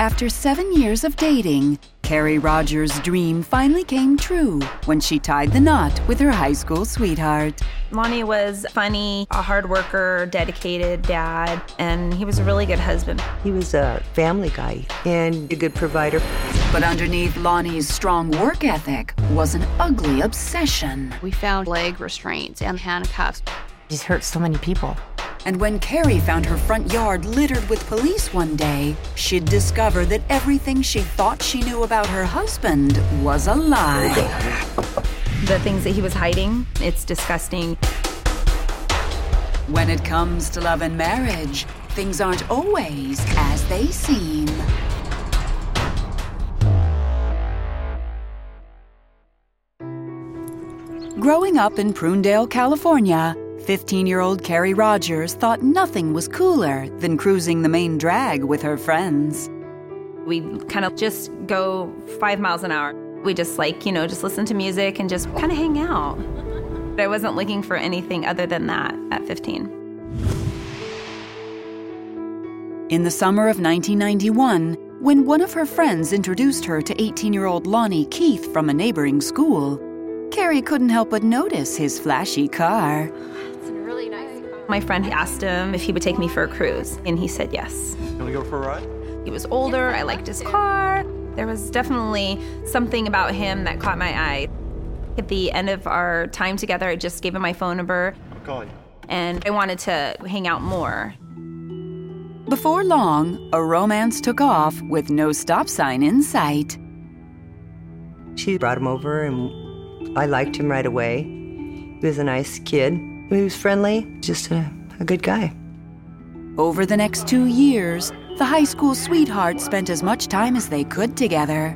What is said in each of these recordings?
After seven years of dating, Kari Rogers' dream finally came true when she tied the knot with her high school sweetheart. Lonnie was funny, a hard worker, dedicated dad, and he was a really good husband. He was a family guy and a good provider. But underneath Lonnie's strong work ethic was an ugly obsession. We found leg restraints and handcuffs. He's hurt so many people. And when Kari found her front yard littered with police one day, she'd discover that everything she thought she knew about her husband was a lie. The things that he was hiding, it's disgusting. When it comes to love and marriage, things aren't always as they seem. Growing up in Prunedale, California, 15 year old Kari Rogers thought nothing was cooler than cruising the main drag with her friends. We kind of just go five miles an hour. We just like, you know, just listen to music and just kind of hang out. I wasn't looking for anything other than that at 15. In the summer of 1991, when one of her friends introduced her to 18 year old Lonnie Keith from a neighboring school, Kari couldn't help but notice his flashy car. My friend asked him if he would take me for a cruise, and he said yes. You want to go for a ride? He was older, I liked his car. There was definitely something about him that caught my eye. At the end of our time together, I just gave him my phone number, I'll call you. and I wanted to hang out more. Before long, a romance took off with no stop sign in sight. She brought him over and I liked him right away. He was a nice kid. He was friendly, just a, a good guy. Over the next two years, the high school sweethearts spent as much time as they could together.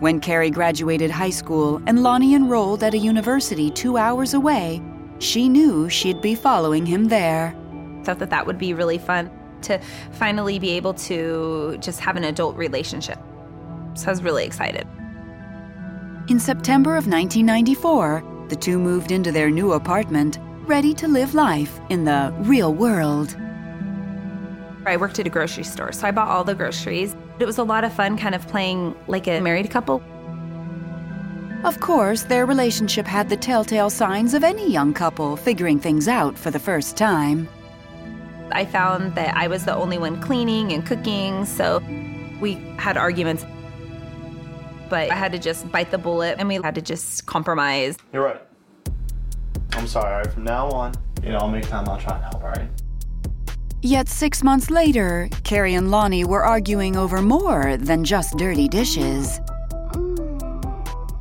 When Kari graduated high school and Lonnie enrolled at a university two hours away, she knew she'd be following him there. Thought that that would be really fun to finally be able to just have an adult relationship. So I was really excited. In September of 1994, the two moved into their new apartment, ready to live life in the real world. I worked at a grocery store, so I bought all the groceries. It was a lot of fun kind of playing like a married couple. Of course, their relationship had the telltale signs of any young couple figuring things out for the first time. I found that I was the only one cleaning and cooking, so we had arguments. But I had to just bite the bullet and we had to just compromise. You're right. I'm sorry. All right, from now on, you know, I'll make time. I'll try and help. All right. Yet six months later, Kari and Lonnie were arguing over more than just dirty dishes.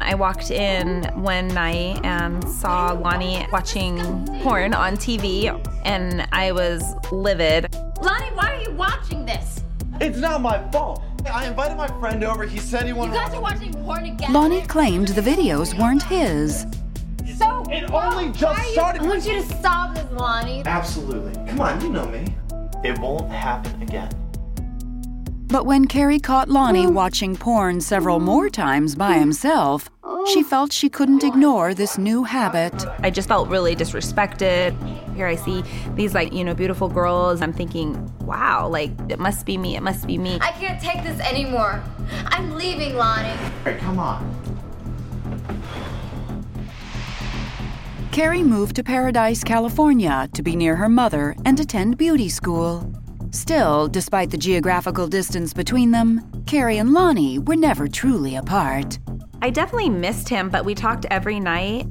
I walked in one night and saw Lonnie watching porn on TV, and I was livid. Lonnie, why are you watching this? It's not my fault. I invited my friend over. He said he wanted. You wanted. guys are watching porn again. Lonnie claimed the videos weren't his. So It only just started. I want you to stop this, Lonnie. Absolutely. Come on, you know me. It won't happen again. But when Kari caught Lonnie mm. watching porn several mm. more times by mm. himself, she oh. felt she couldn't ignore this new habit. I just felt really disrespected. Here I see these, like, you know, beautiful girls. I'm thinking, wow, like, it must be me. It must be me. I can't take this anymore. I'm leaving, Lonnie. Hey, come on. Kari moved to Paradise, California to be near her mother and attend beauty school. Still, despite the geographical distance between them, Kari and Lonnie were never truly apart. I definitely missed him, but we talked every night.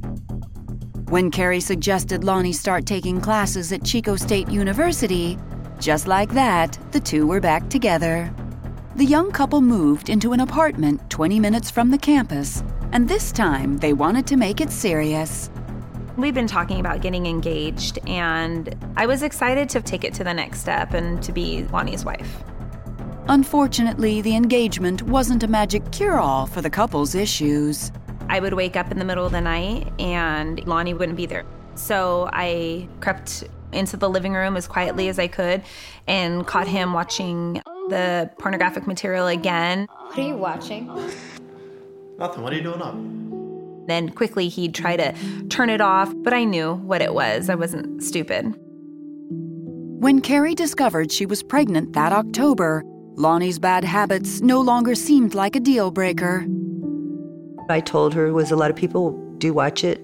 When Kari suggested Lonnie start taking classes at Chico State University, just like that, the two were back together. The young couple moved into an apartment 20 minutes from the campus, and this time they wanted to make it serious. We've been talking about getting engaged, and I was excited to take it to the next step and to be Lonnie's wife. Unfortunately, the engagement wasn't a magic cure all for the couple's issues. I would wake up in the middle of the night and Lonnie wouldn't be there. So I crept into the living room as quietly as I could and caught him watching the pornographic material again. What are you watching? Nothing. What are you doing up? Then quickly he'd try to turn it off, but I knew what it was. I wasn't stupid. When Kari discovered she was pregnant that October, Lonnie's bad habits no longer seemed like a deal breaker. I told her was a lot of people do watch it,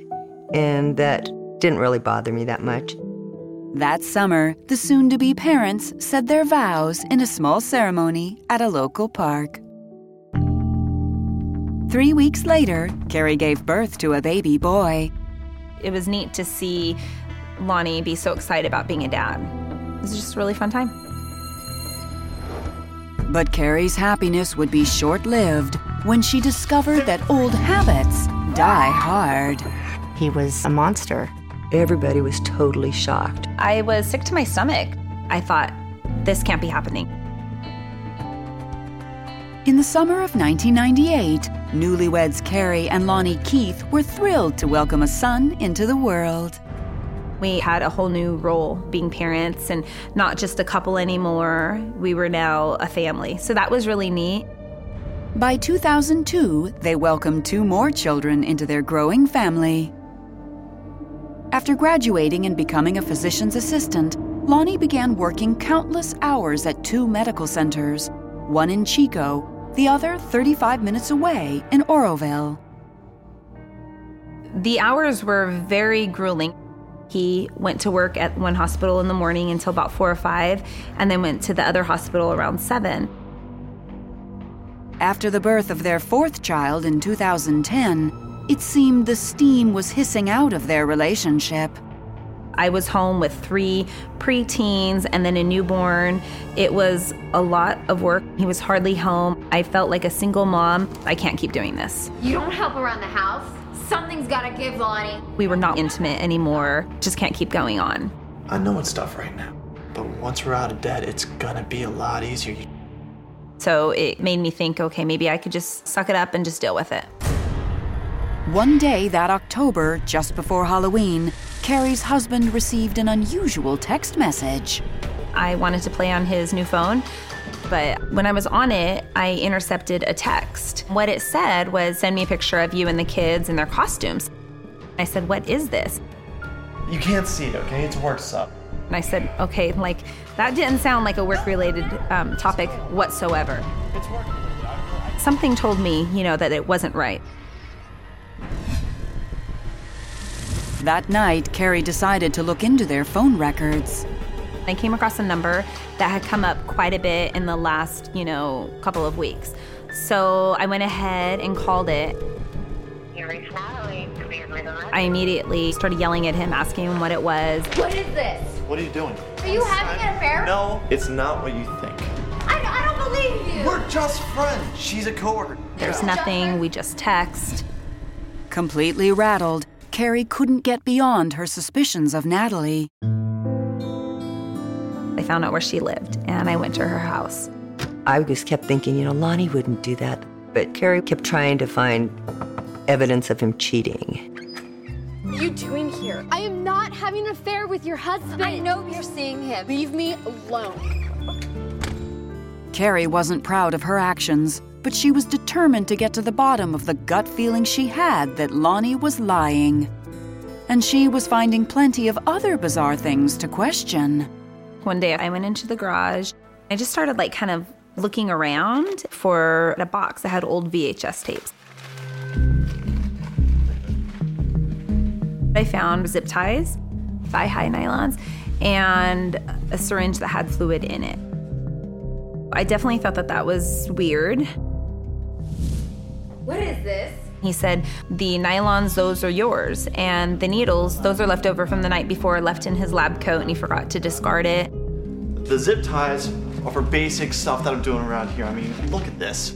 and that didn't really bother me that much. That summer, the soon to be parents said their vows in a small ceremony at a local park. Three weeks later, Kari gave birth to a baby boy. It was neat to see Lonnie be so excited about being a dad. It was just a really fun time. But Kari's happiness would be short lived when she discovered that old habits die hard. He was a monster. Everybody was totally shocked. I was sick to my stomach. I thought, this can't be happening. In the summer of 1998, newlyweds Kari and Lonnie Keith were thrilled to welcome a son into the world. We had a whole new role being parents and not just a couple anymore. We were now a family. So that was really neat. By 2002, they welcomed two more children into their growing family. After graduating and becoming a physician's assistant, Lonnie began working countless hours at two medical centers, one in Chico, the other 35 minutes away in Oroville. The hours were very grueling. He went to work at one hospital in the morning until about four or five, and then went to the other hospital around seven. After the birth of their fourth child in 2010, it seemed the steam was hissing out of their relationship. I was home with three preteens and then a newborn. It was a lot of work. He was hardly home. I felt like a single mom. I can't keep doing this. You don't help around the house. Something's gotta give, Lonnie. We were not intimate anymore. Just can't keep going on. I know it's tough right now, but once we're out of debt, it's gonna be a lot easier. So it made me think okay, maybe I could just suck it up and just deal with it. One day that October, just before Halloween, Kari's husband received an unusual text message. I wanted to play on his new phone, but when I was on it, I intercepted a text. What it said was send me a picture of you and the kids in their costumes. I said, What is this? You can't see it, okay? It's WhatsApp. And I said, Okay, like that didn't sound like a work related um, topic whatsoever. It's work. Something told me, you know, that it wasn't right. That night, Kari decided to look into their phone records. I came across a number that had come up quite a bit in the last, you know, couple of weeks. So I went ahead and called it. I immediately started yelling at him, asking him what it was. What is this? What are you doing? Are you having an affair? No, it's not what you think. I, I don't believe you. We're just friends. She's a coworker. There's nothing, we just text. Completely rattled, Kari couldn't get beyond her suspicions of Natalie. I found out where she lived and I went to her house. I just kept thinking, you know, Lonnie wouldn't do that. But Kari kept trying to find evidence of him cheating. What are you doing here? I am not having an affair with your husband. I know you're seeing him. Leave me alone. Kari wasn't proud of her actions, but she was determined to get to the bottom of the gut feeling she had that Lonnie was lying. And she was finding plenty of other bizarre things to question. One day I went into the garage. I just started like kind of looking around for a box that had old VHS tapes. I found zip ties, thigh high nylons, and a syringe that had fluid in it. I definitely thought that that was weird. What is this? He said, The nylons, those are yours. And the needles, those are left over from the night before, left in his lab coat, and he forgot to discard it. The zip ties are for basic stuff that I'm doing around here. I mean, look at this.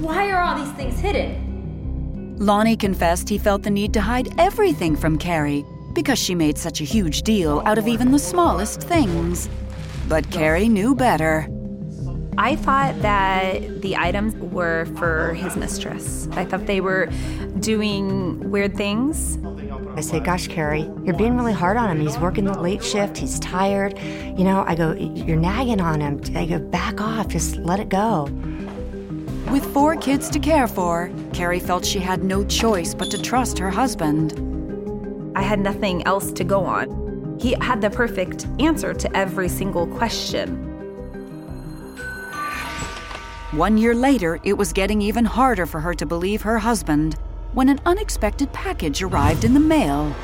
Why are all these things hidden? Lonnie confessed he felt the need to hide everything from Kari because she made such a huge deal out of even the smallest things. But Kari knew better. I thought that the items were for his mistress. I thought they were doing weird things. I say, Gosh, Kari, you're being really hard on him. He's working the late shift, he's tired. You know, I go, You're nagging on him. I go, Back off, just let it go. With four kids to care for, Kari felt she had no choice but to trust her husband. I had nothing else to go on. He had the perfect answer to every single question. One year later, it was getting even harder for her to believe her husband when an unexpected package arrived in the mail.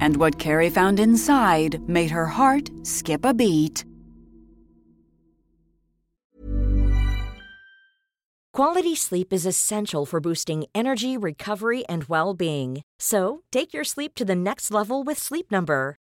And what Kari found inside made her heart skip a beat. Quality sleep is essential for boosting energy, recovery, and well being. So, take your sleep to the next level with Sleep Number.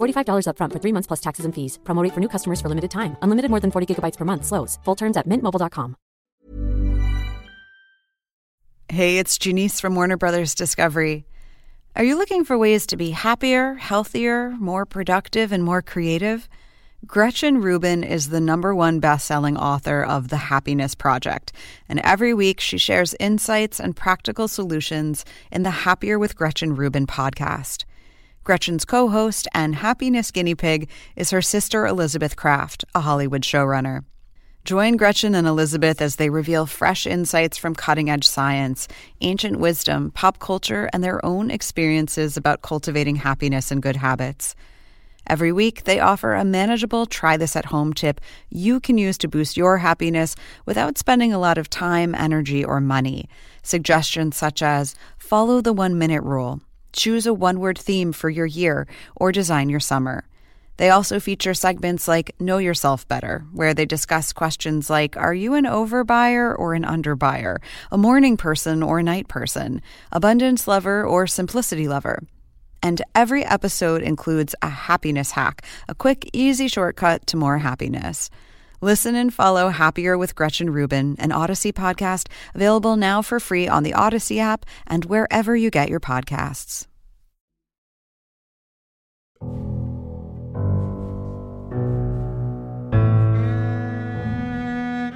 $45 upfront for three months plus taxes and fees. Promote for new customers for limited time. Unlimited more than 40 gigabytes per month. Slows. Full terms at mintmobile.com. Hey, it's Janice from Warner Brothers Discovery. Are you looking for ways to be happier, healthier, more productive, and more creative? Gretchen Rubin is the number one best-selling author of The Happiness Project, and every week she shares insights and practical solutions in the Happier with Gretchen Rubin podcast. Gretchen's co-host and happiness guinea pig is her sister Elizabeth Craft, a Hollywood showrunner. Join Gretchen and Elizabeth as they reveal fresh insights from cutting edge science, ancient wisdom, pop culture, and their own experiences about cultivating happiness and good habits. Every week, they offer a manageable try this at home tip you can use to boost your happiness without spending a lot of time, energy, or money. Suggestions such as follow the one minute rule, choose a one word theme for your year, or design your summer. They also feature segments like Know Yourself Better, where they discuss questions like Are you an overbuyer or an underbuyer? A morning person or a night person? Abundance lover or simplicity lover? And every episode includes a happiness hack, a quick, easy shortcut to more happiness. Listen and follow Happier with Gretchen Rubin, an Odyssey podcast available now for free on the Odyssey app and wherever you get your podcasts.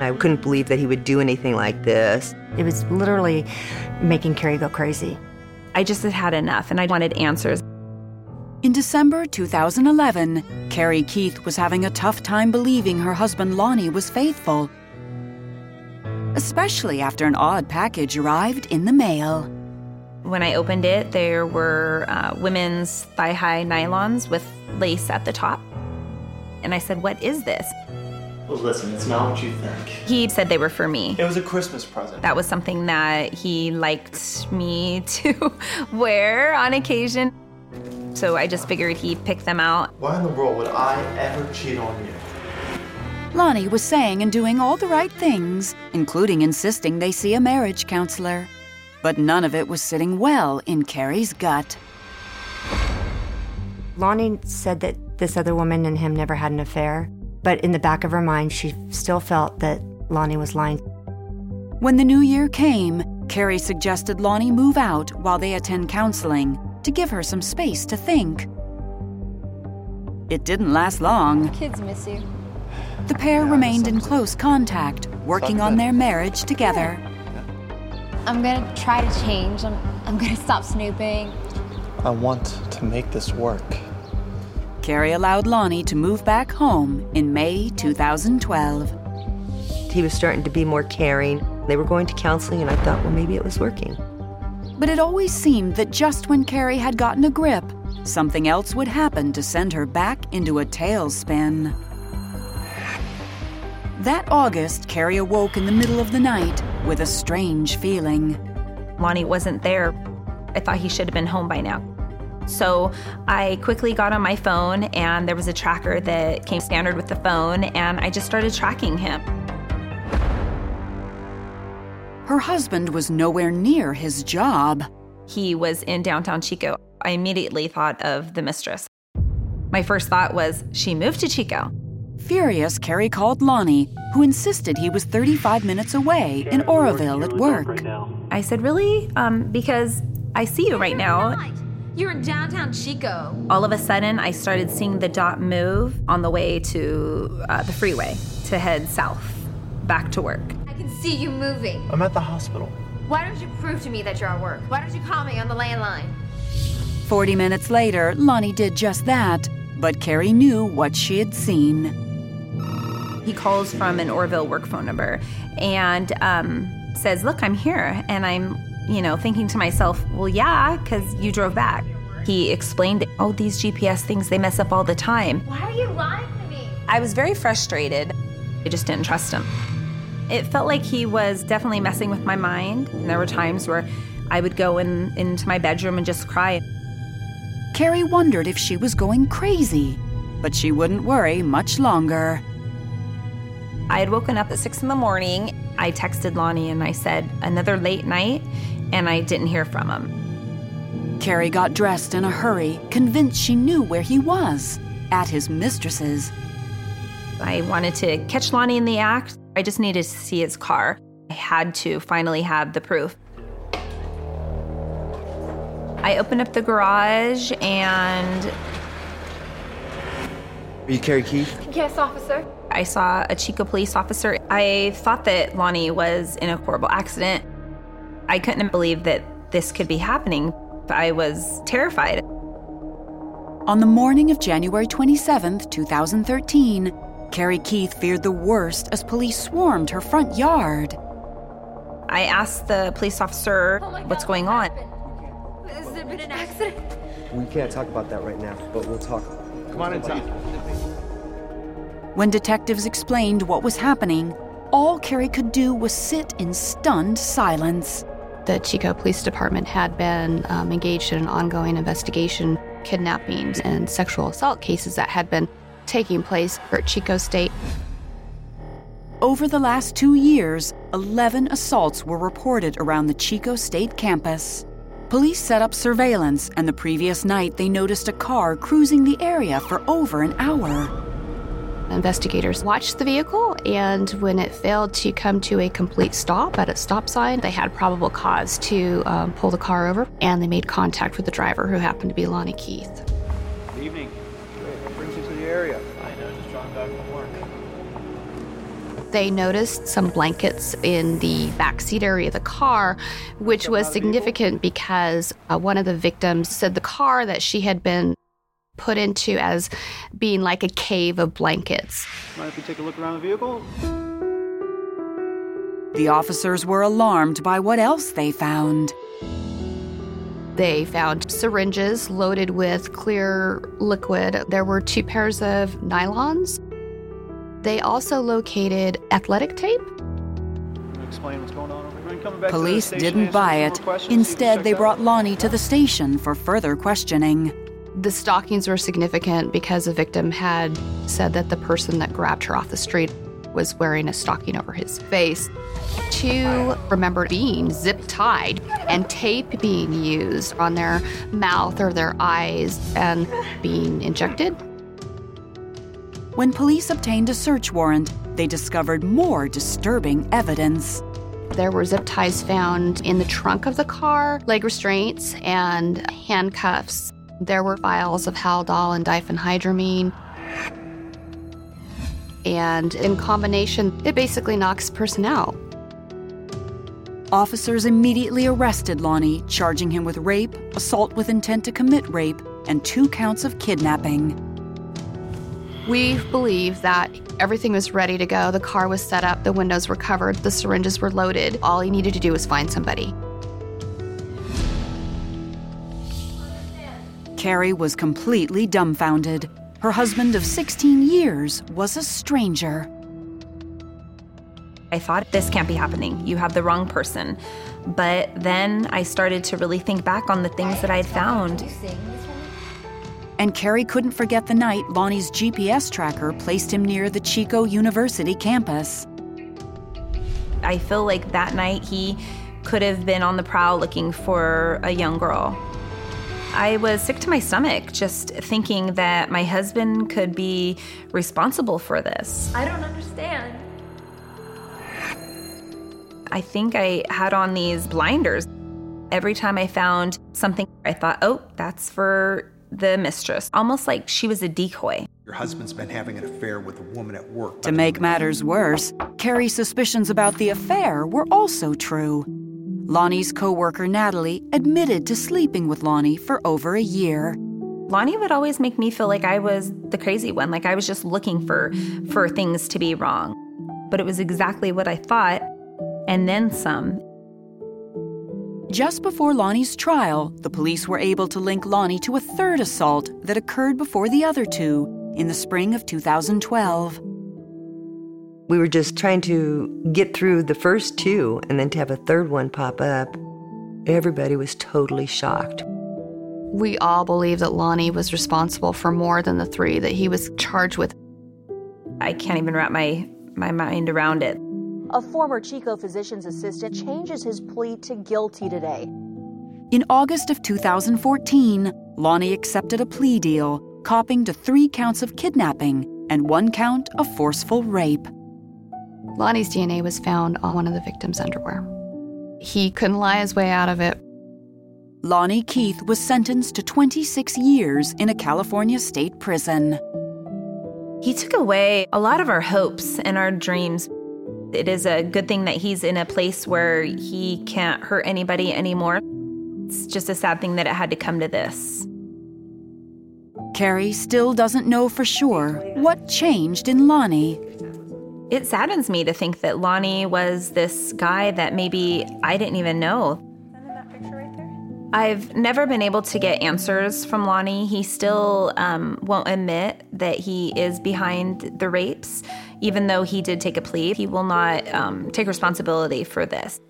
I couldn't believe that he would do anything like this. It was literally making Kari go crazy. I just had had enough and I wanted answers. In December 2011, Kari Keith was having a tough time believing her husband Lonnie was faithful, especially after an odd package arrived in the mail. When I opened it, there were uh, women's thigh high nylons with lace at the top. And I said, What is this? Well, listen, it's not what you think. He said they were for me. It was a Christmas present. That was something that he liked me to wear on occasion. So I just figured he'd pick them out. Why in the world would I ever cheat on you? Lonnie was saying and doing all the right things, including insisting they see a marriage counselor. But none of it was sitting well in Kari's gut. Lonnie said that this other woman and him never had an affair, but in the back of her mind, she still felt that Lonnie was lying. When the new year came, Kari suggested Lonnie move out while they attend counseling to give her some space to think. It didn't last long. Kids miss you. The pair remained in close contact, working on their marriage together. I'm gonna try to change. I'm, I'm gonna stop snooping. I want to make this work. Kari allowed Lonnie to move back home in May 2012. He was starting to be more caring. They were going to counseling, and I thought, well, maybe it was working. But it always seemed that just when Kari had gotten a grip, something else would happen to send her back into a tailspin. That August, Kari awoke in the middle of the night with a strange feeling. Lonnie wasn't there. I thought he should have been home by now. So I quickly got on my phone, and there was a tracker that came standard with the phone, and I just started tracking him. Her husband was nowhere near his job. He was in downtown Chico. I immediately thought of the mistress. My first thought was, she moved to Chico. Furious, Kari called Lonnie, who insisted he was 35 minutes away in Oroville at work. I said, Really? Um, because I see you right now. You're in downtown Chico. All of a sudden, I started seeing the dot move on the way to uh, the freeway to head south, back to work. I can see you moving. I'm at the hospital. Why don't you prove to me that you're at work? Why don't you call me on the landline? 40 minutes later, Lonnie did just that, but Kari knew what she had seen. He calls from an Oroville work phone number and um, says, Look, I'm here. And I'm, you know, thinking to myself, Well, yeah, because you drove back. He explained, Oh, these GPS things, they mess up all the time. Why are you lying to me? I was very frustrated. I just didn't trust him. It felt like he was definitely messing with my mind. And there were times where I would go in, into my bedroom and just cry. Kari wondered if she was going crazy, but she wouldn't worry much longer. I had woken up at six in the morning. I texted Lonnie and I said, another late night, and I didn't hear from him. Kari got dressed in a hurry, convinced she knew where he was at his mistress's. I wanted to catch Lonnie in the act. I just needed to see his car. I had to finally have the proof. I opened up the garage and. Are you Kari Keith? Yes, officer. I saw a Chico police officer. I thought that Lonnie was in a horrible accident. I couldn't believe that this could be happening. I was terrified. On the morning of January 27th, 2013, Kari Keith feared the worst as police swarmed her front yard. I asked the police officer Oh God, what's going what on. Has there been an accident? We can't talk about that right now, but we'll talk. Come on inside. When detectives explained what was happening, all Kari could do was sit in stunned silence. The Chico Police Department had been um, engaged in an ongoing investigation, kidnappings and sexual assault cases that had been taking place at Chico State. Over the last two years, 11 assaults were reported around the Chico State campus. Police set up surveillance, and the previous night they noticed a car cruising the area for over an hour. Investigators watched the vehicle, and when it failed to come to a complete stop at a stop sign, they had probable cause to um, pull the car over, and they made contact with the driver, who happened to be Lonnie Keith. They noticed some blankets in the backseat area of the car, which was significant because uh, one of the victims said the car that she had been put into as being like a cave of blankets. Mind if we take a look around the vehicle? The officers were alarmed by what else they found. They found syringes loaded with clear liquid. There were two pairs of nylons. They also located athletic tape. Explain what's going on over here. Coming back to the Police didn't buy it. more questions, see if Instead, they brought. Lonnie to the station for further questioning. The stockings were significant because the victim had said that the person that grabbed her off the street was wearing a stocking over his face. Two remembered being zip tied and tape being used on their mouth or their eyes and being injected. When police obtained a search warrant, they discovered more disturbing evidence. There were zip ties found in the trunk of the car, leg restraints, and handcuffs. There were vials of Haldol and diphenhydramine. And in combination, it basically knocks a person out. Officers immediately arrested Lonnie, charging him with rape, assault with intent to commit rape, and two counts of kidnapping. We believe that everything was ready to go. The car was set up, the windows were covered, the syringes were loaded. All he needed to do was find somebody. Kari was completely dumbfounded. Her husband of 16 years was a stranger. I thought, this can't be happening. You have the wrong person. But then I started to really think back on the things that I'd found. And Kari couldn't forget the night Lonnie's GPS tracker placed him near the Chico University campus. I feel like that night he could have been on the prowl looking for a young girl. I was sick to my stomach just thinking that my husband could be responsible for this. I don't understand. I think I had on these blinders. Every time I found something, I thought, oh, that's for the mistress. Almost like she was a decoy. Your husband's been having an affair with a woman at work. To make matters worse, Kari's suspicions about the affair were also true. Lonnie's coworker Natalie admitted to sleeping with Lonnie for over a year. Lonnie would always make me feel like I was the crazy one, like I was just looking for for things to be wrong. But it was exactly what I thought and then some. Just before Lonnie's trial, the police were able to link Lonnie to a third assault that occurred before the other two in the spring of 2012. We were just trying to get through the first two and then to have a third one pop up. Everybody was totally shocked. We all believe that Lonnie was responsible for more than the three that he was charged with. I can't even wrap my, my mind around it. A former Chico physician's assistant changes his plea to guilty today. In August of 2014, Lonnie accepted a plea deal, copping to three counts of kidnapping and one count of forceful rape. Lonnie's DNA was found on one of the victim's underwear. He couldn't lie his way out of it. Lonnie Keith was sentenced to 26 years in a California state prison. He took away a lot of our hopes and our dreams. It is a good thing that he's in a place where he can't hurt anybody anymore. It's just a sad thing that it had to come to this. Kari still doesn't know for sure what changed in Lonnie. It saddens me to think that Lonnie was this guy that maybe I didn't even know. I've never been able to get answers from Lonnie. He still um, won't admit that he is behind the rapes, even though he did take a plea. He will not um, take responsibility for this.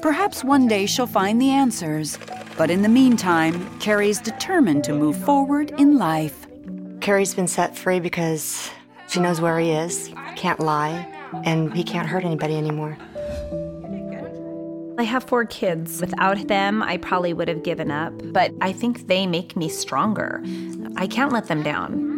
Perhaps one day she'll find the answers. But in the meantime, Kari's determined to move forward in life. Kari's been set free because she knows where he is, can't lie, and he can't hurt anybody anymore. I have four kids. Without them, I probably would have given up, but I think they make me stronger. I can't let them down.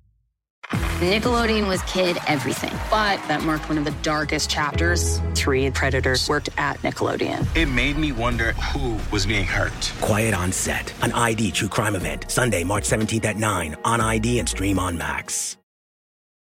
Nickelodeon was kid everything, but that marked one of the darkest chapters. Three predators worked at Nickelodeon. It made me wonder who was being hurt. Quiet on Set, an ID true crime event. Sunday, March 17th at 9 on ID and stream on Max.